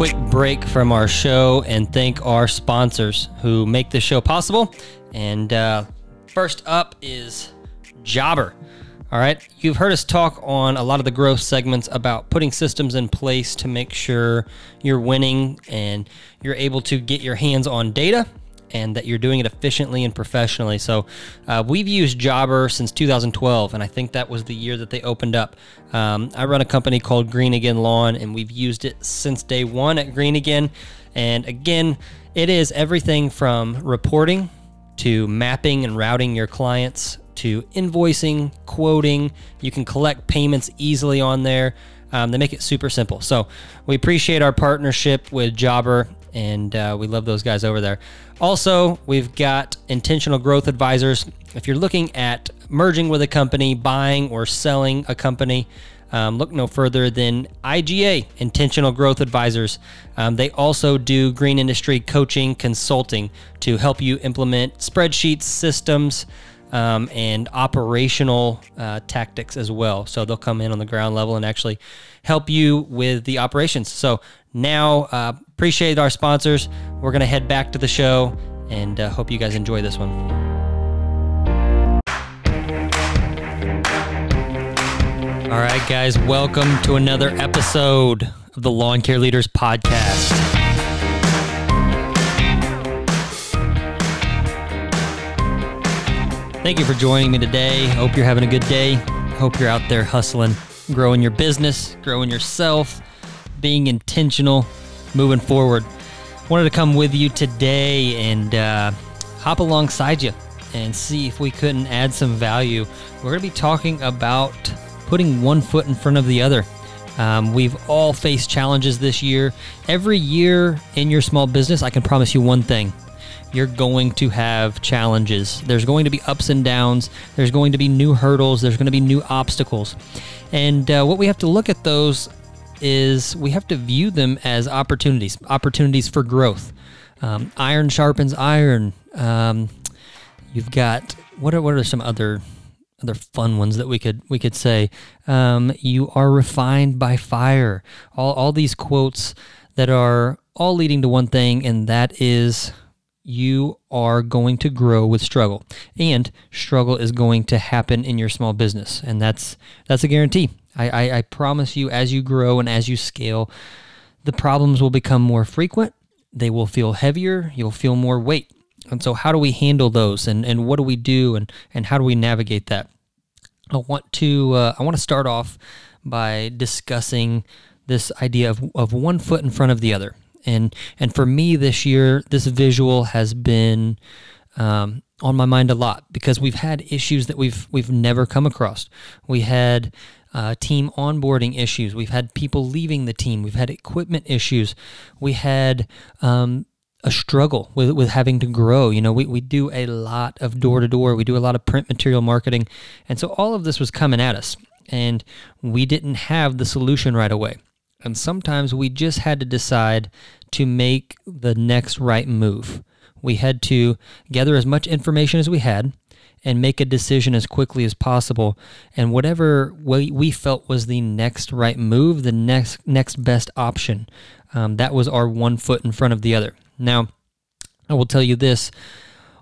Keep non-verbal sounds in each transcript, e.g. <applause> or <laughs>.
quick break from our show and thank our sponsors who make this show possible. And uh, first up is Jobber. All right, you've heard us talk on a lot of the growth segments about putting systems in place to make sure you're winning and you're able to get your hands on data and that you're doing it efficiently and professionally. So, uh, we've used Jobber since 2012, and I think that was the year that they opened up. Um, I run a company called Green Again Lawn, and we've used it since day one at Green Again. And again, it is everything from reporting to mapping and routing your clients to invoicing, quoting. You can collect payments easily on there. Um, they make it super simple. So we appreciate our partnership with Jobber, and uh, we love those guys over there. Also, we've got intentional growth advisors. If you're looking at merging with a company, buying or selling a company, um, look no further than IGA, Intentional Growth Advisors. Um, they also do green industry coaching consulting to help you implement spreadsheets, systems, um, and operational uh, tactics as well. So they'll come in on the ground level and actually help you with the operations. So now, uh, appreciate our sponsors. We're going to head back to the show and uh, hope you guys enjoy this one. All right, guys, welcome to another episode of the Lawn Care Leaders Podcast. Thank you for joining me today. Hope you're having a good day. Hope you're out there hustling, growing your business, growing yourself, being intentional, moving forward. Wanted to come with you today and uh, hop alongside you and see if we couldn't add some value. We're going to be talking about putting one foot in front of the other. Um, we've all faced challenges this year. Every year in your small business, I can promise you one thing you're going to have challenges. There's going to be ups and downs. There's going to be new hurdles. There's going to be new obstacles. And uh, what we have to look at those is we have to view them as opportunities, opportunities for growth. Um, iron sharpens iron. Um, you've got what are what are some other other fun ones that we could we could say um, you are refined by fire all, all these quotes that are all leading to one thing and that is you are going to grow with struggle. And struggle is going to happen in your small business. And that's that's a guarantee. I, I, I promise you as you grow and as you scale the problems will become more frequent. They will feel heavier. You'll feel more weight. And so, how do we handle those, and, and what do we do, and, and how do we navigate that? I want to uh, I want to start off by discussing this idea of, of one foot in front of the other, and and for me this year, this visual has been um, on my mind a lot because we've had issues that we've we've never come across. We had uh, team onboarding issues. We've had people leaving the team. We've had equipment issues. We had um, a struggle with, with having to grow. You know, we, we do a lot of door to door, we do a lot of print material marketing. And so all of this was coming at us, and we didn't have the solution right away. And sometimes we just had to decide to make the next right move. We had to gather as much information as we had and make a decision as quickly as possible. And whatever we, we felt was the next right move, the next next best option, um, that was our one foot in front of the other. Now, I will tell you this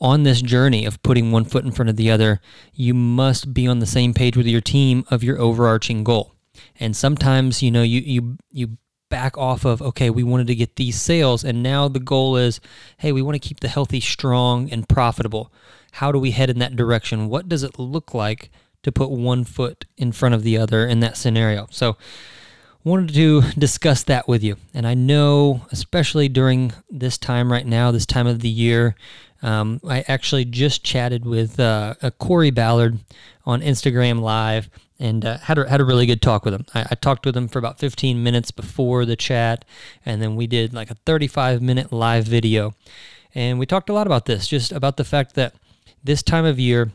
on this journey of putting one foot in front of the other, you must be on the same page with your team of your overarching goal. And sometimes, you know, you you you back off of okay, we wanted to get these sales and now the goal is, hey, we want to keep the healthy strong and profitable. How do we head in that direction? What does it look like to put one foot in front of the other in that scenario? So, wanted to discuss that with you. And I know, especially during this time right now, this time of the year, um, I actually just chatted with uh, Corey Ballard on Instagram Live and uh, had, a, had a really good talk with him. I, I, talked with him for about 15 minutes before the chat, and then we did like a 35 minute live video. And we talked a lot about this, just about the fact that this time of year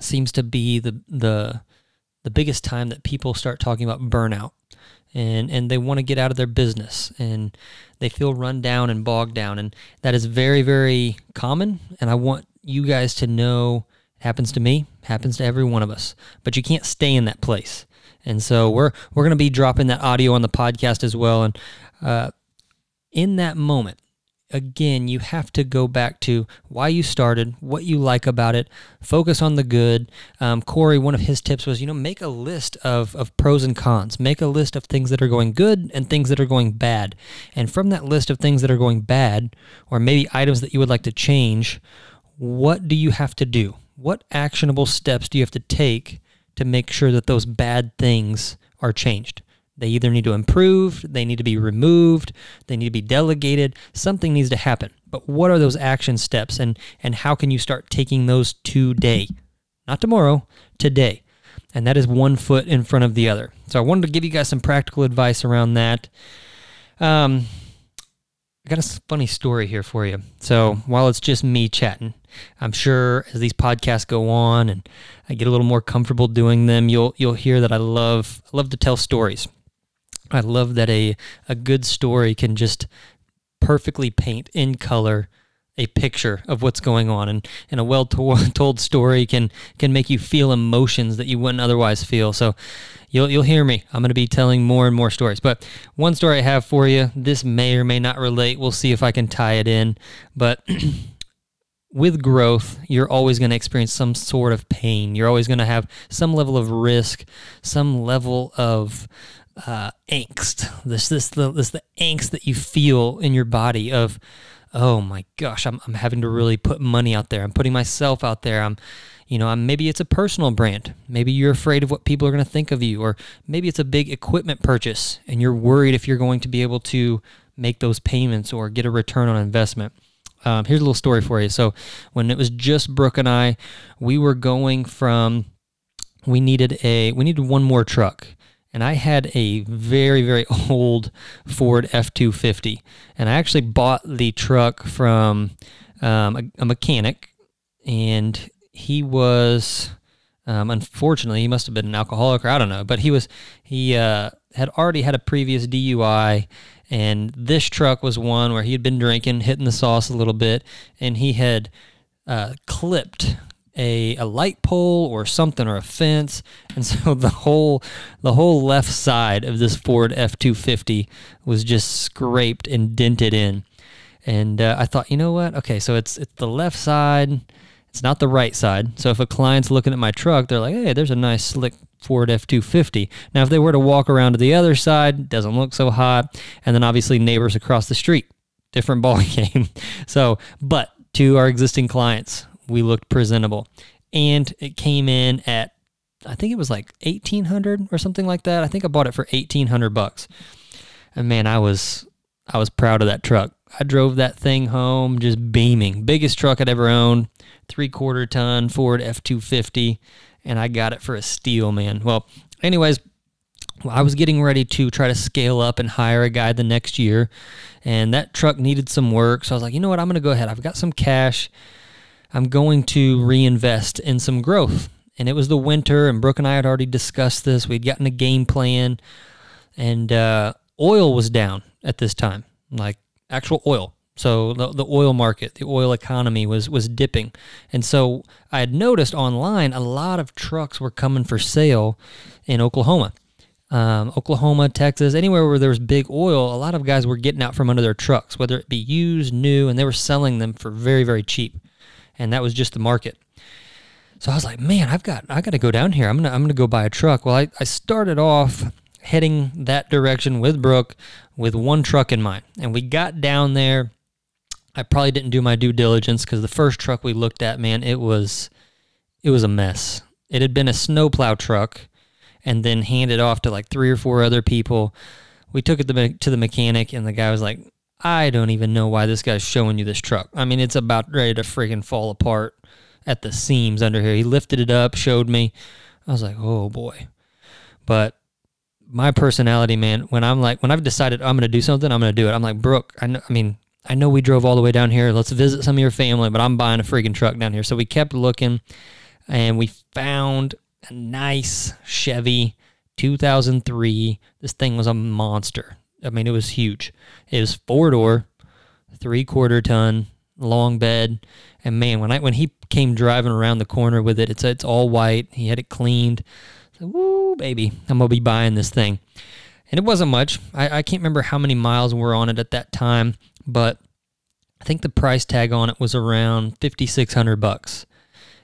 seems to be the, the, the biggest time that people start talking about burnout and and they want to get out of their business and they feel run down and bogged down and that is very very common and I want you guys to know happens to me happens to every one of us but you can't stay in that place and so we're we're going to be dropping that audio on the podcast as well and uh, in that moment, again, you have to go back to why you started, what you like about it, focus on the good. Um, Corey, one of his tips was, you know, make a list of, of pros and cons, make a list of things that are going good and things that are going bad. And from that list of things that are going bad, or maybe items that you would like to change, what do you have to do? What actionable steps do you have to take to make sure that those bad things are changed? They either need to improve, they need to be removed, they need to be delegated. Something needs to happen. But what are those action steps and and how can you start taking those today? Not tomorrow, today. And that is one foot in front of the other. So I wanted to give you guys some practical advice around that. Um, I got a funny story here for you. So while it's just me chatting, I'm sure as these podcasts go on and I get a little more comfortable doing them, you'll you'll hear that I love I love to tell stories. I love that a a good story can just perfectly paint in color a picture of what's going on and, and a well <laughs> told story can can make you feel emotions that you wouldn't otherwise feel. So you'll you'll hear me. I'm going to be telling more and more stories. But one story I have for you this may or may not relate. We'll see if I can tie it in. But <clears throat> with growth, you're always going to experience some sort of pain. You're always going to have some level of risk, some level of uh, angst. This this the this the angst that you feel in your body of, oh my gosh, I'm I'm having to really put money out there. I'm putting myself out there. I'm, you know, I'm, maybe it's a personal brand. Maybe you're afraid of what people are going to think of you, or maybe it's a big equipment purchase and you're worried if you're going to be able to make those payments or get a return on investment. Um, here's a little story for you. So, when it was just Brooke and I, we were going from we needed a we needed one more truck and I had a very, very <laughs> old Ford F 250. And I actually bought the truck from um, a, a, mechanic, and he was. Um, unfortunately, he must have been an alcoholic, or I don't know. But he was he uh, had already had a previous DUI, and this truck was one where he had been drinking, hitting the sauce a little bit, and he had uh, clipped a, a light pole or something or a fence. And so <laughs> the whole the whole left side of this Ford F250 was just scraped and dented in. And uh, I thought you know what? Okay so it's it's the left side. It's not the right side. So if a client's looking at my truck they're like hey there's a nice slick Ford F250 now if they were to walk around to the other side doesn't look so hot. And then obviously neighbors across the street different <laughs> ball game so but to our existing clients we looked presentable. And it came in at I think it was like 1800 or something like that. I think I bought it for 1800 bucks. And man, I was I was proud of that truck. I drove that thing home just beaming. Biggest truck I'd ever owned, 3 quarter ton Ford F250 and I got it for a steal, man. Well, anyways, I was getting ready to try to scale up and hire a guy the next year, and that truck needed some work. So I was like, you know what? I'm going to go ahead. I've got some cash. I'm going to reinvest in some growth. And it was the winter, and Brooke and I had already discussed this. We'd gotten a game plan, and uh, oil was down at this time, like actual oil. So the, the oil market, the oil economy was was dipping, and so I had noticed online a lot of trucks were coming for sale in Oklahoma. Um, Oklahoma, Texas, anywhere where there was big oil, a lot of guys were getting out from under their trucks, whether it be used, new, and they were selling them for very, very cheap and that was just the market. So I was like, man, I've got I got to go down here. I'm gonna I'm gonna go buy a truck. Well, I, I started off heading that direction with Brooke with one truck in mind, and we got down there. I probably didn't do my due diligence because the first truck we looked at, man, it was it was a mess. It had been a snowplow truck, and then handed off to like three or four other people. We took it to the mechanic, and the guy was like, I don't even know why this guy's showing you this truck. I mean, it's about ready to freaking fall apart at the seams under here. He lifted it up, showed me. I was like, oh boy. But my personality, man, when I'm like, when I've decided I'm going to do something, I'm going to do it. I'm like, Brooke, I, know, I mean, I know we drove all the way down here. Let's visit some of your family, but I'm buying a freaking truck down here. So we kept looking and we found a nice Chevy 2003. This thing was a monster. I mean, it was huge. It was four door, three quarter ton, long bed, and man, when I when he came driving around the corner with it, it's it's all white. He had it cleaned. So, woo, baby, I'm gonna be buying this thing. and it wasn't much. I, I can't remember how many miles were on it at that time, but I think the price tag on it was around fifty six hundred bucks,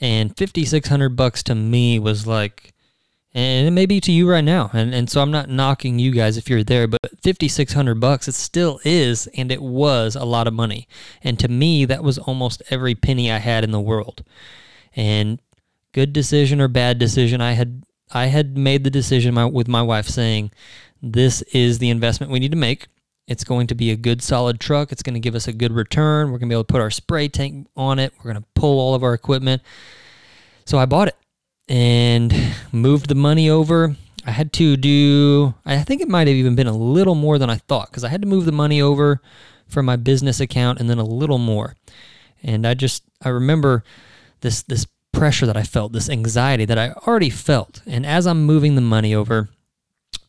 and fifty six hundred bucks to me was like, and it may be to you right now, and and so I'm not knocking you guys if you're there, but fifty six hundred bucks it still is, and it was a lot of money, and to me that was almost every penny I had in the world, and good decision or bad decision, I had I had made the decision my, with my wife saying, this is the investment we need to make. It's going to be a good solid truck. It's going to give us a good return. We're going to be able to put our spray tank on it. We're going to pull all of our equipment. So I bought it and moved the money over. I had to do, I think it might have even been a little more than I thought because I had to move the money over from my business account and then a little more. And I just, I remember this, this pressure that I felt, this anxiety that I already felt. And as I'm moving the money over,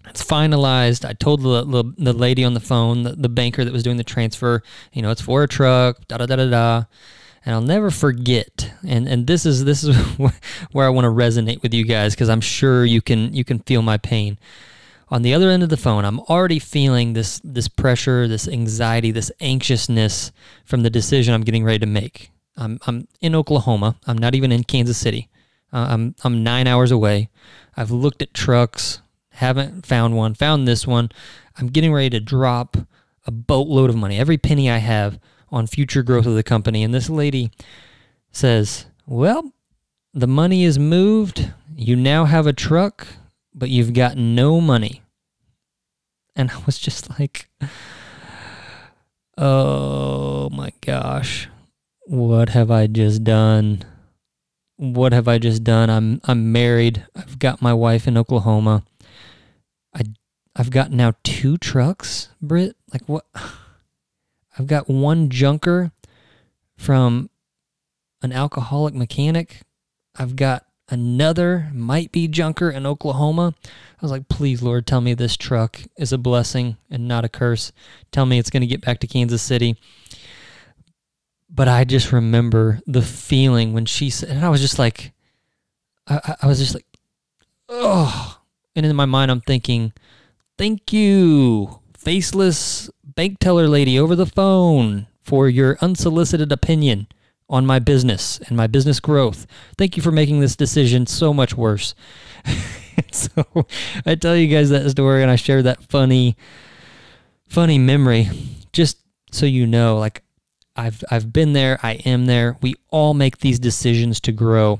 it's finalized. I told the, the, the lady on the phone, the, the, banker that was doing the transfer, you know, it's for a truck, da da da da da. And I'll never forget. And and this is this is <laughs> where I want to resonate with you guys because I'm sure you can you can feel my pain. On the other end of the phone, I'm already feeling this this pressure, this anxiety, this anxiousness from the decision I'm getting ready to make. I'm I'm in Oklahoma. I'm not even in Kansas City. Uh, I'm I'm nine hours away. I've looked at trucks, haven't found one. Found this one. I'm getting ready to drop a boatload of money, every penny I have, on future growth of the company. And this lady says, "Well, the money is moved. You now have a truck, but you've got no money." And I was just like, "Oh my gosh." what have I just done? What have I just done? I'm I'm married. I've got my wife in Oklahoma. I I've got now two trucks, Britt. Like what? I've got one junker from an alcoholic mechanic. I've got another might be junker in Oklahoma. I was like, please, Lord, tell me this truck is a blessing and not a curse. Tell me it's going to get back to Kansas City. But I just remember the feeling when she said, and I was just like, I, I was just like, oh. And in my mind, I'm thinking, thank you, faceless bank teller lady over the phone, for your unsolicited opinion on my business and my business growth. Thank you for making this decision so much worse. <laughs> so I tell you guys that story and I share that funny, funny memory just so you know, like I've I've been there, I am there. We all make these decisions to grow.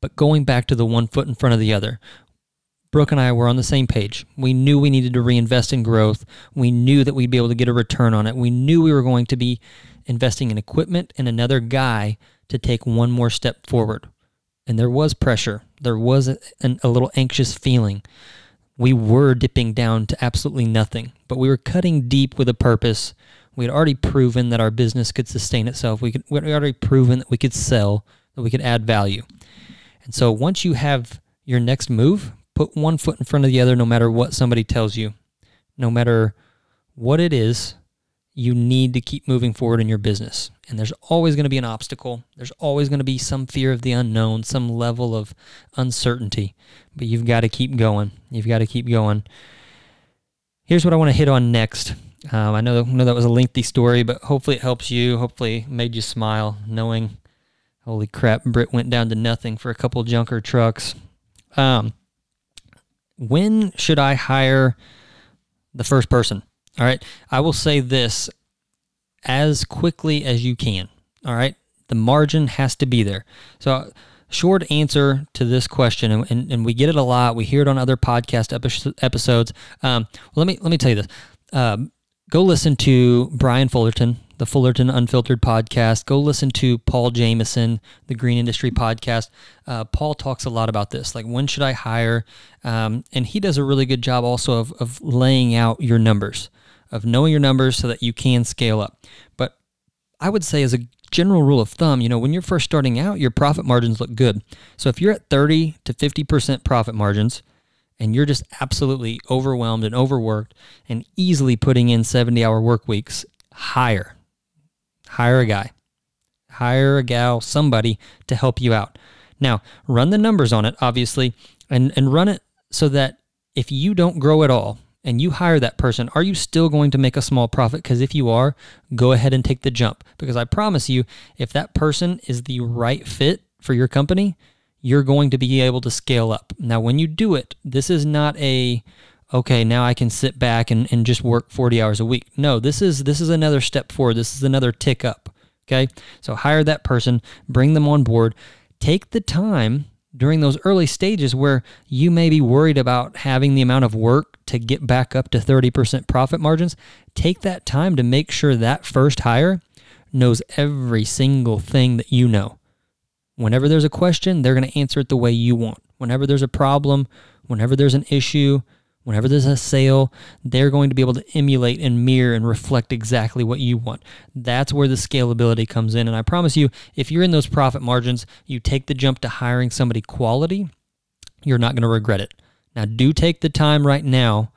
But going back to the one foot in front of the other, Brooke and I were on the same page. We knew we needed to reinvest in growth. We knew that we'd be able to get a return on it. We knew we were going to be investing in equipment and another guy to take one more step forward. And there was pressure. There was a, a little anxious feeling. We were dipping down to absolutely nothing, but we were cutting deep with a purpose we had already proven that our business could sustain itself. We could we had already proven that we could sell, that we could add value. And so once you have your next move, put one foot in front of the other no matter what somebody tells you. No matter what it is, you need to keep moving forward in your business. And there's always going to be an obstacle. There's always going to be some fear of the unknown, some level of uncertainty. But you've got to keep going. You've got to keep going. Here's what I want to hit on next. Um, I know, know that was a lengthy story, but hopefully it helps you. Hopefully made you smile knowing, holy crap, Britt went down to nothing for a couple junker trucks. Um, when should I hire the first person? All right. I will say this as quickly as you can. All right. The margin has to be there. So, short answer to this question, and, and, and we get it a lot. We hear it on other podcast epi- episodes. Um, let me let me tell you this. Um, go listen to Brian Fullerton, the Fullerton Unfiltered podcast. Go listen to Paul Jamison, the Green Industry podcast. Uh, Paul talks a lot about this, like when should I hire? Um, and he does a really good job also of, of laying out your numbers, of knowing your numbers so that you can scale up. But I would say, as a general rule of thumb, you know, when you're first starting out, your profit margins look good. So if you're at 30 to 50% profit margins, and you're just absolutely overwhelmed and overworked and easily putting in 70 hour work weeks, hire. Hire a guy. Hire a gal, somebody to help you out. Now, run the numbers on it, obviously, and, and run it so that if you don't grow at all, and you hire that person, are you still going to make a small profit? Because if you are, go ahead and take the jump. Because I promise you, if that person is the right fit for your company, you're going to be able to scale up. Now, when you do it, this is not a okay, now I can sit back and, and just work 40 hours a week. No, this is this is another step forward. This is another tick up. Okay. So hire that person, bring them on board, take the time during those early stages where you may be worried about having the amount of work to get back up to 30% profit margins, take that time to make sure that first hire knows every single thing that you know. Whenever there's a question, they're going to answer it the way you want. Whenever there's a problem, whenever there's an issue, whenever there's a sale, they're going to be able to emulate and mirror and reflect exactly what you want. That's where the scalability comes in. And I promise you, if you're in those profit margins, you take the jump to hiring somebody quality, you're not going to regret it. Now, do take the time right now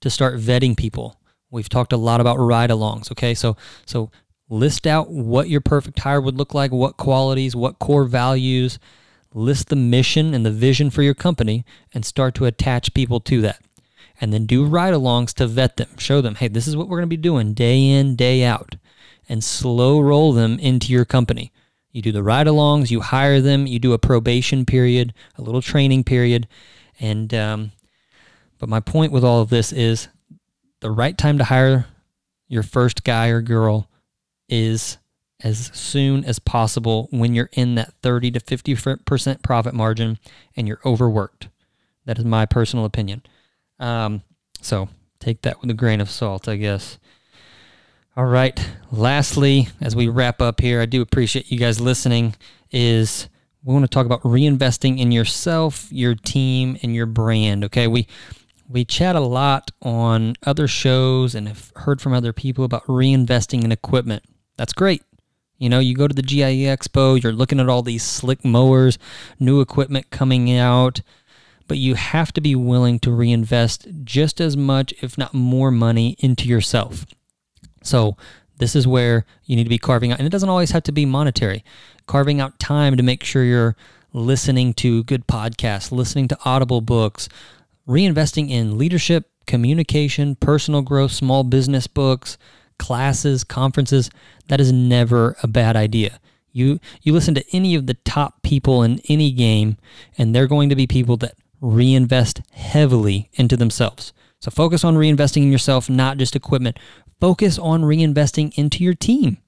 to start vetting people. We've talked a lot about ride alongs, okay? So so List out what your perfect hire would look like, what qualities, what core values. List the mission and the vision for your company and start to attach people to that. And then do ride alongs to vet them. Show them, hey, this is what we're going to be doing day in, day out. And slow roll them into your company. You do the ride alongs, you hire them, you do a probation period, a little training period. And, um, but my point with all of this is the right time to hire your first guy or girl is as soon as possible when you're in that 30 to 50% profit margin and you're overworked. That is my personal opinion. Um, so take that with a grain of salt, I guess. All right. Lastly, as we wrap up here, I do appreciate you guys listening. Is we want to talk about reinvesting in yourself, your team, and your brand. Okay, we we chat a lot on other shows and have heard from other people about reinvesting in equipment. That's great. You know, you go to the GIE Expo, you're looking at all these slick mowers, new equipment coming out, but you have to be willing to reinvest just as much, if not more money into yourself. So, this is where you need to be carving out, and it doesn't always have to be monetary, carving out time to make sure you're listening to good podcasts, listening to audible books, reinvesting in leadership, communication, personal growth, small business books, classes, conferences, that is never a bad idea. You you listen to any of the top people in any game and they're going to be people that reinvest heavily into themselves. So focus on reinvesting in yourself, not just equipment. Focus on reinvesting into your team.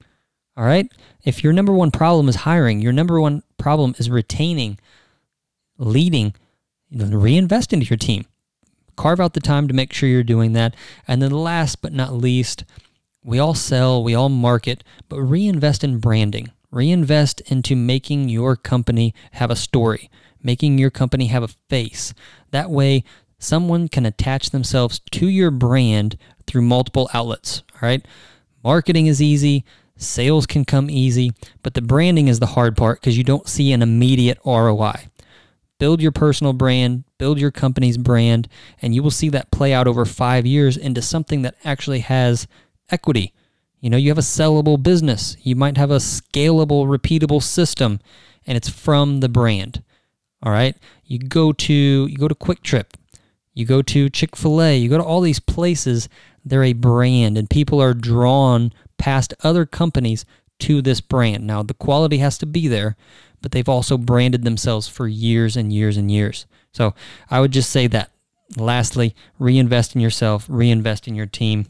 All right? If your number one problem is hiring, your number one problem is retaining, leading, reinvest into your team. Carve out the time to make sure you're doing that. And then last but not least, we all sell, we all market, but reinvest in branding. Reinvest into making your company have a story, making your company have a face. That way, someone can attach themselves to your brand through multiple outlets. All right. Marketing is easy, sales can come easy, but the branding is the hard part because you don't see an immediate ROI. Build your personal brand, build your company's brand, and you will see that play out over five years into something that actually has equity. You know, you have a sellable business. You might have a scalable, repeatable system, and it's from the brand. All right. You go to you go to QuikTrip, you go to Chick Fil A, you go to all these places. They're a brand, and people are drawn past other companies to this brand. Now, the quality has to be there, but they've also branded themselves for years and years and years. So I would just say that. Lastly, reinvest in yourself, reinvest in your team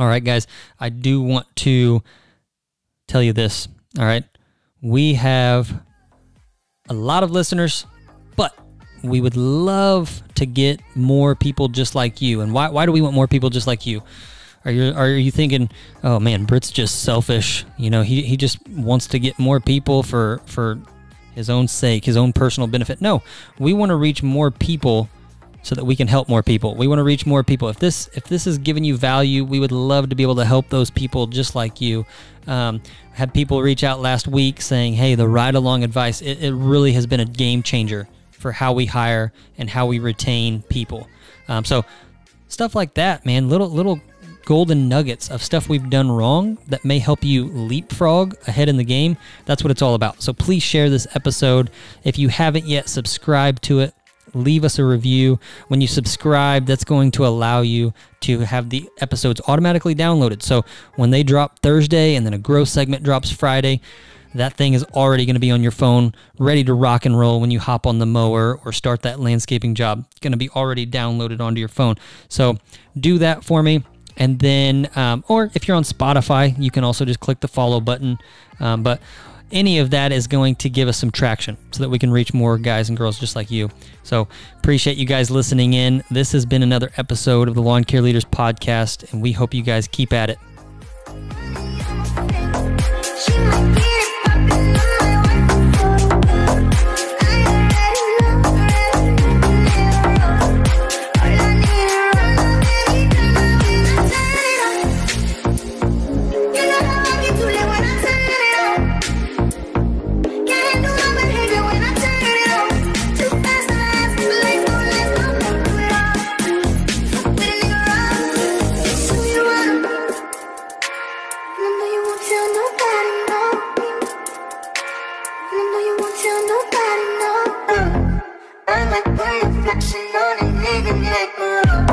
all right, guys, I do want to tell you this. All right. We have a lot of listeners, but we would love to get more people just like you. And why, why do we want more people just like you? Are you are you thinking, oh man, Britt's just selfish? You know, he, he just wants to get more people for for his own sake, his own personal benefit. No, we want to reach more people so that we can help more people. We want to reach more people. If this if this is giving you value, we would love to be able to help those people just like you. Um, had people reach out last week saying, "Hey, the ride along advice it, it, really has been a game changer for how we hire and how we retain people." Um, so stuff like that, man. Little little golden nuggets of stuff we've done wrong that may help you leapfrog ahead in the game. That's what it's all about. So please share this episode. If you haven't yet subscribed to it, leave us a review. When you subscribe, that's going to allow you to have the episodes automatically downloaded. So when they drop Thursday and then a growth segment drops Friday, that thing is already going to be on your phone, ready to rock and roll when you hop on the mower or start that landscaping job. It's going to be already downloaded onto your phone. So do that for me. And then, um, or if you're on Spotify, you can also just click the follow button. Um, but any of that is going to give us some traction so that we can reach more guys and girls just like you. So appreciate you guys listening in. This has been another episode of the Lawn Care Leaders Podcast, and we hope you guys keep at it.